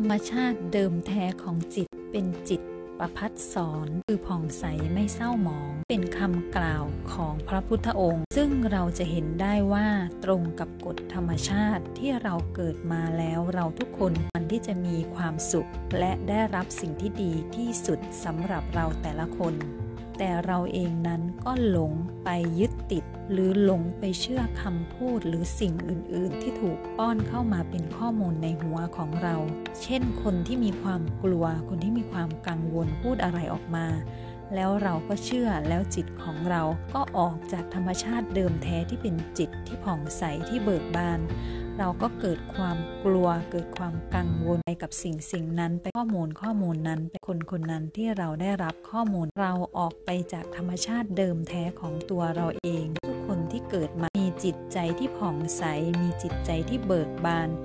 รรมชาติเดิมแท้ของจิตเป็นจิตประพัดสอนคือผ่องใสไม่เศร้าหมอง เป็นคำกล่าวของพระพุทธองค์ ซึ่งเราจะเห็นได้ว่าตรงกับกฎธรรมชาติที่เราเกิดมาแล้วเราทุกคนมันที่จะมีความสุข และได้รับสิ่งที่ดีที่สุดสำหรับเราแต่ละคน แต่เราเองนั้นก็หลงไปยึดติด หรือหลงไปเชื่อคำพูดหรือสิ่งอื่น ๆ ที่ถูกป้อนเข้ามาเป็นข้อมูลในหัวของเรา เช่น คนที่มีความกลัว คนที่มีความกังวลพูดอะไรออกมา แล้วเราก็เชื่อแล้วจิตของเราก็ออกจากธรรมชาติเดิมแท้ที่เป็นจิตที่ผ่องใสที่เบิกบาน เราก็เกิดความกลัว เกิดความกังวลไปกับสิ่งสิ่งนั้นไปข้อมูลข้อมูลนั้นไปคนคนนั้นที่เราได้รับข้อมูลเราออกไปจากธรรมชาติเดิมแท้ของตัวเราเอง ทุกคนที่เกิดมามีจิตใจที่ผ่องใสมีจิตใจที่เบิกบาน